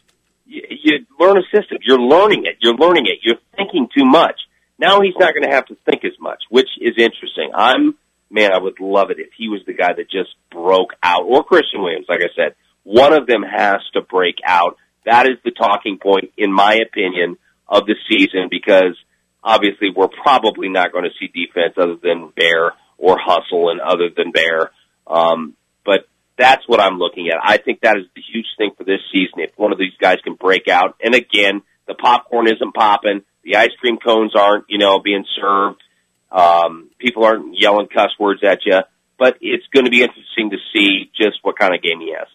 You, you learn a system. You're learning it. You're learning it. You're thinking too much. Now he's not going to have to think as much, which is interesting. I'm man, I would love it if he was the guy that just broke out, or Christian Williams, like I said. One of them has to break out. That is the talking point, in my opinion, of the season because obviously we're probably not going to see defense other than Baer or hustle and other than Baer. Um, but that's what I'm looking at. I think that is the huge thing for this season. If one of these guys can break out, and again, the popcorn isn't popping, the ice cream cones aren't, you know, being served. Um, people aren't yelling cuss words at you, but it's going to be interesting to see just what kind of game he has.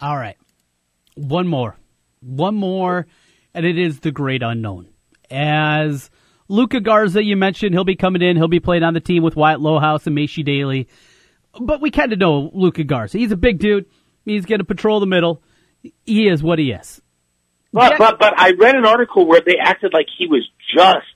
All right. One more. One more, and it is the great unknown. As Luka Garza, you mentioned, he'll be coming in. He'll be playing on the team with Wyatt Lohaus and Maishe Dailey. But we kind of know Luka Garza. He's a big dude. He's going to patrol the middle. He is what he is. But but but I read an article where they acted like he was just,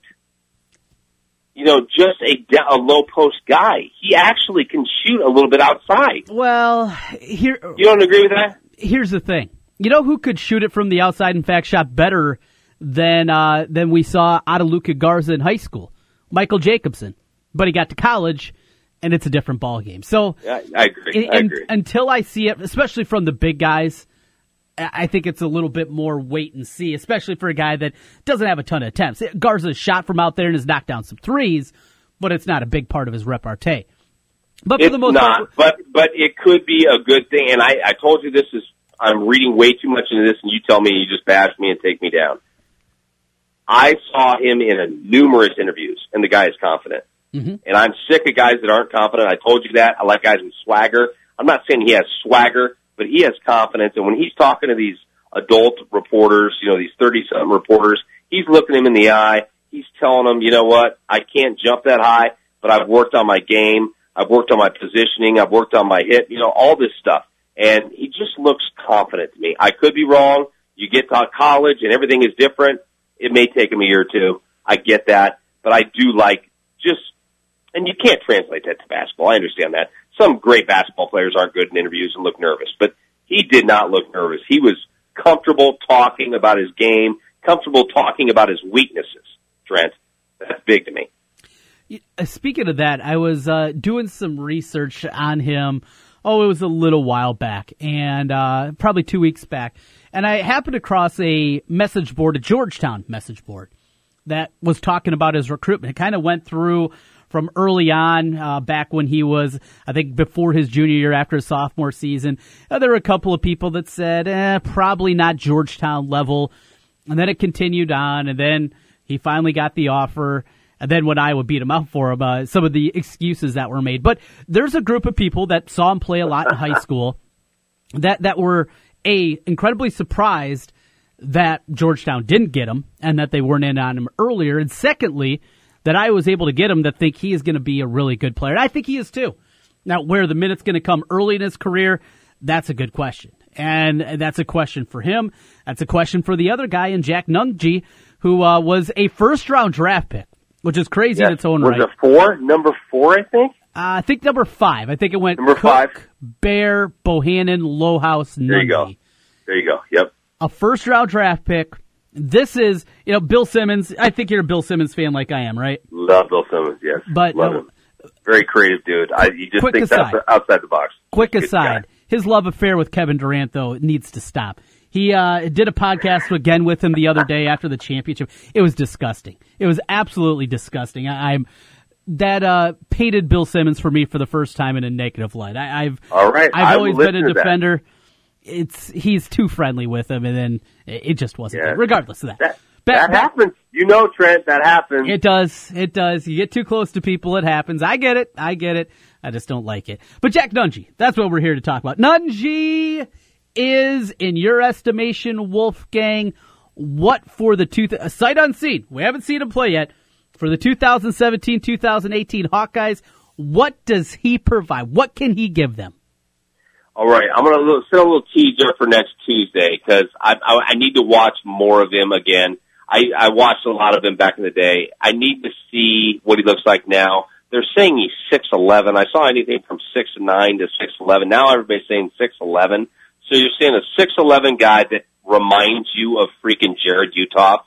you know, just a a low post guy. He actually can shoot a little bit outside. Well, here you don't agree with that? Here's the thing. You know who could shoot it from the outside? In fact, shot better than uh, than we saw out of Luka Garza in high school. Michael Jacobson, but he got to college, and it's a different ball game. So Yeah, I agree. in- I in- agree. until I see it, especially from the big guys, I think it's a little bit more wait and see, especially for a guy that doesn't have a ton of attempts. Garza's shot from out there and has knocked down some threes, but it's not a big part of his repartee. But for it's the most not, part, but but it could be a good thing. And I I told you this is I'm reading way too much into this, and you tell me you just bash me and take me down. I saw him in a numerous interviews, and the guy is confident. Mhm. And I'm sick of guys that aren't confident. I told you that. I like guys with swagger. I'm not saying he has swagger, but he has confidence. And when he's talking to these adult reporters, you know, these 30 something reporters, he's looking them in the eye. he's telling them, you know what, I can't jump that high, but I've worked on my game. I've worked on my positioning. I've worked on my hit, you know, all this stuff. And he just looks confident to me. I could be wrong. You get to college and everything is different. It may take him a year or two. I get that, but I do like just, and you can't translate that to basketball. I understand that. Some great basketball players aren't good in interviews and look nervous, but he did not look nervous. He was comfortable talking about his game, comfortable talking about his weaknesses. Trent, that's big to me. Uh, Speaking of that, I was uh, doing some research on him. Oh, it was a little while back, and uh, probably two weeks back, and I happened across a message board, a Georgetown message board, that was talking about his recruitment. It kind of went through from early on, uh, back when he was, I think, before his junior year, after his sophomore season. Uh, there were a couple of people that said, eh, probably not Georgetown level, and then it continued on, and then he finally got the offer. And then when Iowa beat him up for him, uh, some of the excuses that were made. But there's a group of people that saw him play a lot in high [LAUGHS] school that that were a incredibly surprised that Georgetown didn't get him and that they weren't in on him earlier. And secondly, that I was able to get him that think he is going to be a really good player. And I think he is too. Now, where the minute's going to come early in his career, that's a good question. And that's a question for him. That's a question for the other guy in Jack Nunge, who uh, was a first round draft pick, which is crazy in its own was right. Was it four? Number four, I think. Uh, I think number five. I think it went Number Cook, five. Baer, Bohannon, Lohaus, Nunge. There you go. There you go. Yep. A first round draft pick. This is, you know, Bill Simmons. I think you're a Bill Simmons fan like I am, right? Love Bill Simmons. Yes. But, love no, him. Very creative dude. I you just think aside. that's outside the box. Quick Good aside, guy. his love affair with Kevin Durant though needs to stop. He uh, did a podcast again with him the other day after the championship. It was disgusting. It was absolutely disgusting. I, I'm that uh, painted Bill Simmons for me for the first time in a negative light. I, I've All right. I've always been a that. defender. It's he's too friendly with him, and then it just wasn't. Yeah. Regardless of that, That, that happens. You know, Trent. That happens. it does. It does. You get too close to people, it happens. I get it. I get it. I just don't like it. But Jack Nunge, that's what we're here to talk about. Nunge is, in your estimation, Wolfgang, what for the two, sight unseen. We haven't seen him play yet. For the 2017-2018 Hawkeyes, what does he provide? What can he give them? All right, I'm gonna set a little teaser for next Tuesday because I, I I need to watch more of him again. I I watched a lot of him back in the day. I need to see what he looks like now. They're saying he's six eleven. I saw anything from six nine to six eleven. Now everybody's saying six eleven. So you're seeing a six eleven guy that reminds you of freaking Jarrod Uthoff.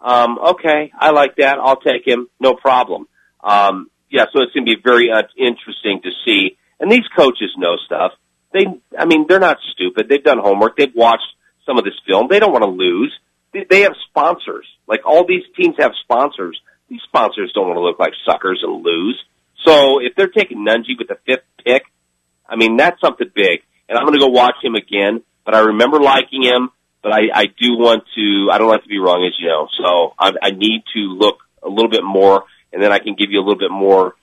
Um, okay, I like that. I'll take him. No problem. Um, yeah, so it's going to be very uh, interesting to see. And these coaches know stuff. They, I mean, they're not stupid. They've done homework. They've watched some of this film. They don't want to lose. They, they have sponsors. Like all these teams have sponsors. These sponsors don't want to look like suckers and lose. So if they're taking Nunge with the fifth pick, I mean, that's something big. And I'm going to go watch him again. But I remember liking him. But I, I do want to. I don't like to be wrong, as you know. So I, I need to look a little bit more, and then I can give you a little bit more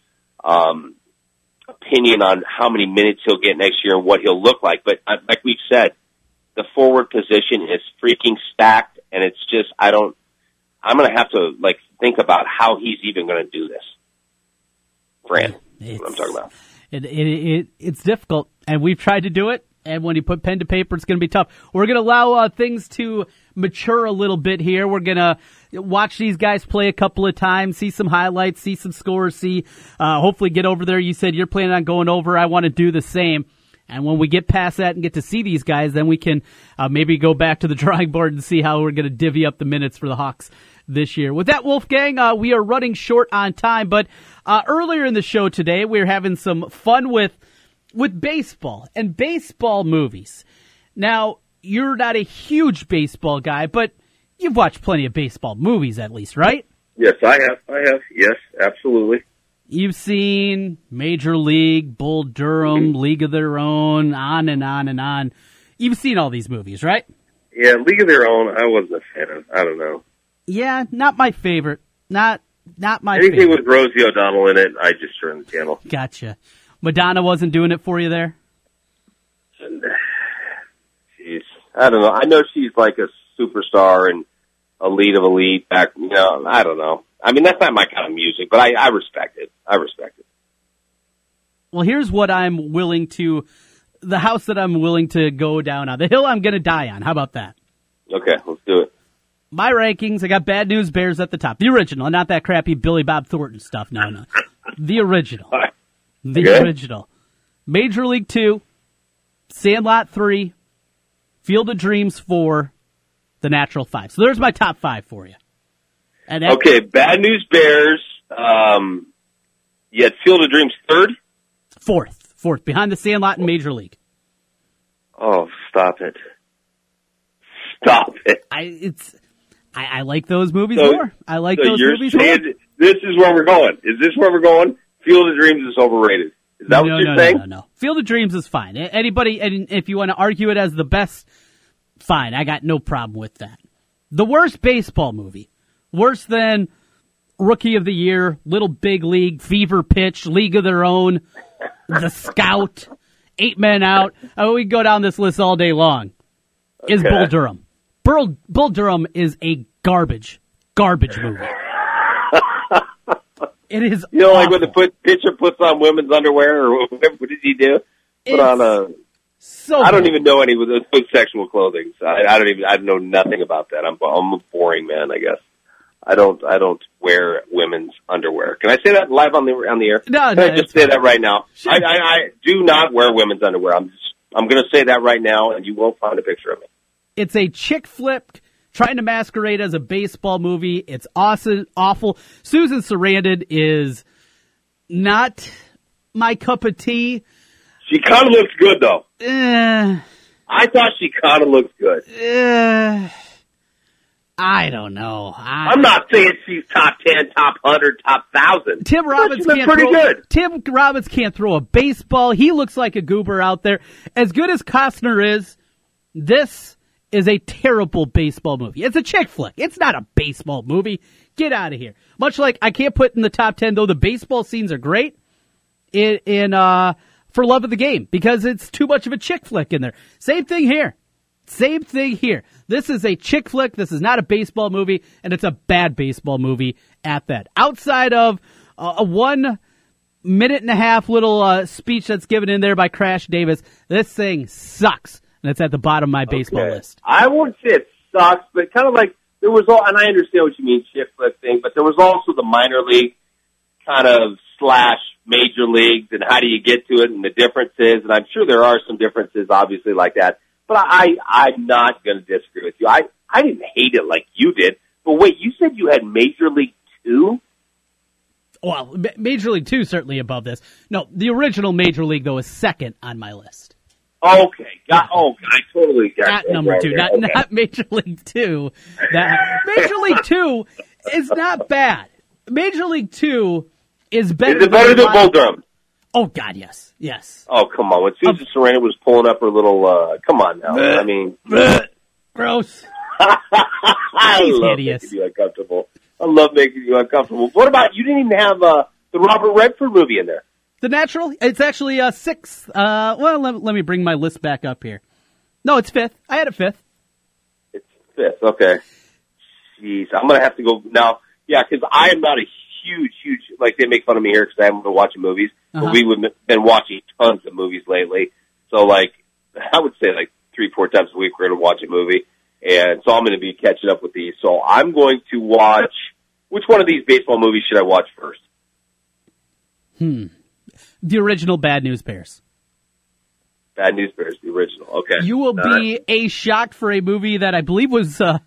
um, opinion on how many minutes he'll get next year and what he'll look like. But uh, like we've said, the forward position is freaking stacked, and it's just I don't. I'm going to have to like think about how he's even going to do this. Fran, what I'm talking about. It, it, it, it's difficult, and we've tried to do it. And when you put pen to paper, it's going to be tough. We're going to allow uh, things to mature a little bit here. We're going to watch these guys play a couple of times, see some highlights, see some scores, see uh, hopefully get over there. You said you're planning on going over. I want to do the same. And when we get past that and get to see these guys, then we can uh, maybe go back to the [LAUGHS] drawing board and see how we're going to divvy up the minutes for the Hawks this year. With that, Wolfgang, uh, we are running short on time, but uh, earlier in the show today, we are having some fun with with baseball and baseball movies. Now, you're not a huge baseball guy, but you've watched plenty of baseball movies at least, right? Yes, I have. I have. Yes, absolutely. You've seen Major League, Bull Durham, mm-hmm. League of Their Own, on and on and on. You've seen all these movies, right? Yeah, League of Their Own. I wasn't a fan of. I don't know. Yeah, not my favorite. Not not my Anything favorite. with Rosie O'Donnell in it, I just turned the channel. Gotcha. Madonna wasn't doing it for you there. Jeez, I don't know. I know she's like a superstar and elite of elite. Back, you know, I don't know. I mean, that's not my kind of music, but I, I respect it. I respect it. Well, here's what I'm willing to, the house that I'm willing to go down on, the hill I'm going to die on. How about that? Okay, let's do it. My rankings, I got Bad News Bears at the top. The original, not that crappy Billy Bob Thornton stuff. No, no. The original. [LAUGHS] The Okay. original. Major League 2, Sandlot 3, Field of Dreams 4, The Natural 5. So there's my top five for you. And Okay, Bad News Bears. Um, you had Field of Dreams third. Fourth. Fourth. Behind the Sandlot and Major League. Oh, stop it! Stop it! I it's I, I like those movies So- more. I like so those movies more. this is where we're going? Is this where we're going? Field of Dreams is overrated. Is that no, what you're no, saying? No, no, no. Field of Dreams is fine. Anybody, and if you want to argue it as the best, fine. I got no problem with that. The worst baseball movie, worse than Rookie of the Year, Little Big League, Fever Pitch, League of Their Own, The Scout, Eight Men Out. Oh, we go down this list all day long. Is Okay. Bull Durham? Bull, Bull Durham is a garbage, garbage movie. It is. You know, like when the put, pitcher puts on women's underwear, or [LAUGHS] whatever. What did he do? Put on a. So I don't even know any with with sexual clothing. So I, I don't even. I know nothing about that. I'm I'm a boring man, I guess. I don't I don't wear women's underwear. Can I say that live on the on the air? No, Can no, I just it's say that right now? I, I I do not wear women's underwear. I'm just I'm going to say that right now, and you won't find a picture of me. It's a chick flick trying to masquerade as a baseball movie. It's awesome, awful. Susan Sarandon is not my cup of tea. She kind of looks good though. Eh, I thought she kind of looked good. eh, I don't know. I, I'm not saying she's top ten, top hundred, top thousand. Tim Robbins can't pretty throw, good. Tim Robbins can't throw a baseball. He looks like a goober out there. As good as Costner is, this is a terrible baseball movie. It's a chick flick. It's not a baseball movie. Get out of here. Much like I can't put in the top ten though the baseball scenes are great in, in uh for love of the game because it's too much of a chick flick in there. Same thing here. Same thing here. This is a chick flick. This is not a baseball movie, and it's a bad baseball movie at that. Outside of uh, a one minute and a half little uh, speech that's given in there by Crash Davis, this thing sucks, and it's at the bottom of my baseball Okay. list. I won't say it sucks, but kind of like there was all, and I understand what you mean, shift flip thing, but there was also the minor league kind of slash major leagues and how do you get to it and the differences, and I'm sure there are some differences obviously like that, but I, I'm not going to disagree with you. I, I didn't hate it like you did, but wait, you said you had major league two? Well, Major League Two certainly above this. No, the original Major League though is second on my list. Okay, got, oh, I totally got Not that number right two, there. not Okay. not Major League Two. That Major League Two is not bad. Major League Two is better. Is it better than a Bull Durham? Oh God, yes, yes. Oh, come on. When Susan Sarandon was pulling up her little, uh, come on now. I mean, Gross. [LAUGHS] I He's love hideous. making you uncomfortable. I love making you uncomfortable. What about, you didn't even have, uh, the Robert Redford movie in there. The natural. It's actually uh, sixth. Uh, well, let, let me bring my list back up here. No, it's fifth. I had it fifth. It's Fifth, okay. Jeez, I'm gonna have to go now. Yeah, because I am not a huge, huge. Like they make fun of me here because I haven't been watching movies, Uh-huh. but we've been watching tons of movies lately. So like, I would say like three, four times a week we're gonna watch a movie, and so I'm gonna be catching up with these. So I'm going to watch. Which one of these baseball movies should I watch first? Hmm. The original Bad News Bears. Bad News Bears, the original. Okay, You will All be right. a shock for a movie that I believe was uh,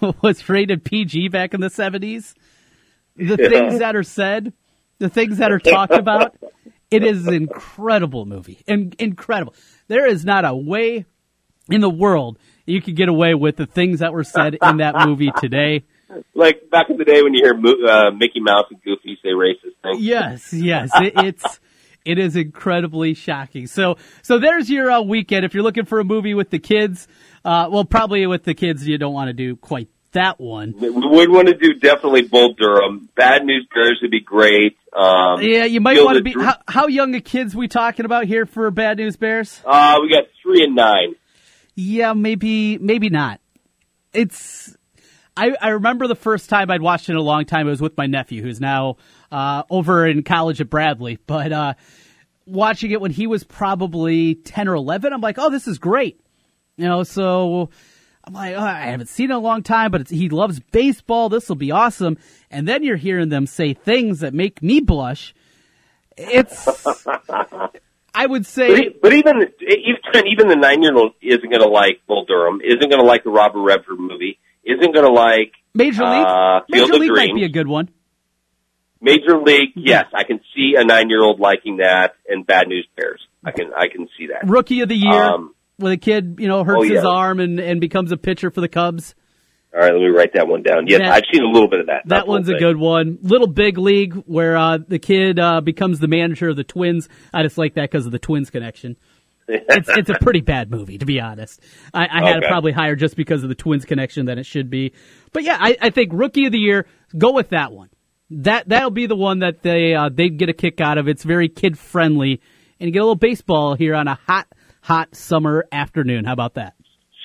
[LAUGHS] was rated PG back in the seventies. The Yeah. things that are said, the things that are talked about. [LAUGHS] It is an incredible movie, In- incredible. There is not a way in the world you could get away with the things that were said in that movie today. [LAUGHS] like back in the day when you hear uh, Mickey Mouse and Goofy say racist things. Yes, yes, it, it's it is incredibly shocking. So so there's your uh, weekend. If you're looking for a movie with the kids, uh, well, probably with the kids, you don't want to do quite that one. We would want to do definitely Bull Durham. Bad News Bears would be great. Um, yeah, you might want to be. How, how young a kids we talking about here for Bad News Bears? Uh, we got three and nine. Yeah, maybe maybe not. It's I, I remember the first time I'd watched it in a long time. It was with my nephew, who's now uh, over in college at Bradley. But uh, watching it when he was probably ten or eleven, I'm like, oh, this is great. You know, so I'm like, oh, I haven't seen it in a long time, but he loves baseball. This will be awesome. And then you're hearing them say things that make me blush. It's, I would [LAUGHS] say, But, but even even even the nine year old isn't going to like Bull Durham, isn't going to like the Robert Redford movie, isn't going to like Major League. uh, Major League might be a good one. Major League, yes, I can see a nine year old liking that, and Bad News Bears. I can I can see that. Rookie of the year, Um, when a kid you know hurts oh, his arm and and becomes a pitcher for the Cubs. all right, let me write that one down. Yes, That- I've seen a little bit of that. That one's a good one. Little Big League, where uh, the kid uh, becomes the manager of the Twins. I just like that because of the Twins connection. it's it's a [LAUGHS] pretty bad movie, to be honest. I, I had it probably higher just because of the Twins connection than it should be. But yeah, I, I think Rookie of the Year, go with that one. That that'll be the one that they uh, they'd get a kick out of. It's very kid friendly, and you get a little baseball here on a hot hot summer afternoon. How about that?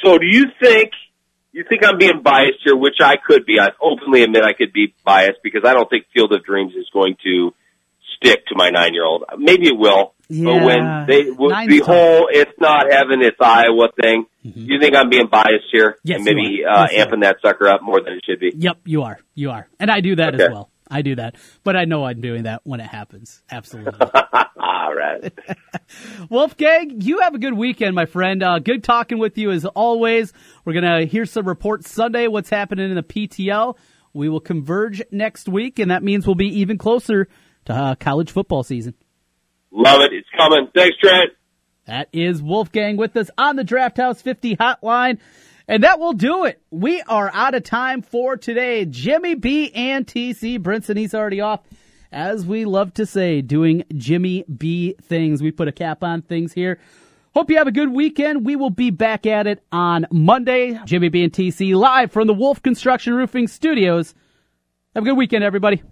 So, do you think you think I'm being biased here? Which I could be. I openly admit I could be biased because I don't think Field of Dreams is going to stick to my nine year old. Maybe it will. But when they w- nine's the whole "it's not heaven, it's Iowa" thing, do you think I'm being biased here Yes, and maybe uh, Yes, amping that sucker up more than it should be? Yep, you are. You are. And I do that as well. I do that. But I know I'm doing that when it happens. Absolutely. [LAUGHS] All right. [LAUGHS] Wolfgang, you have a good weekend, my friend. Uh, good talking with you as always. We're going to hear some reports Sunday, what's happening in the PTL. We will converge next week, and that means we'll be even closer to uh, college football season. Love it. It's coming. Thanks, Trent. That is Wolfgang with us on the Draft House 50 hotline. And that will do it. We are out of time for today. Jimmy B and TC Brinson, he's already off. As we love to say, doing Jimmy B things. We put a cap on things here. Hope you have a good weekend. We will be back at it on Monday. Jimmy B and TC live from the Wolf Construction Roofing Studios. Have a good weekend, everybody.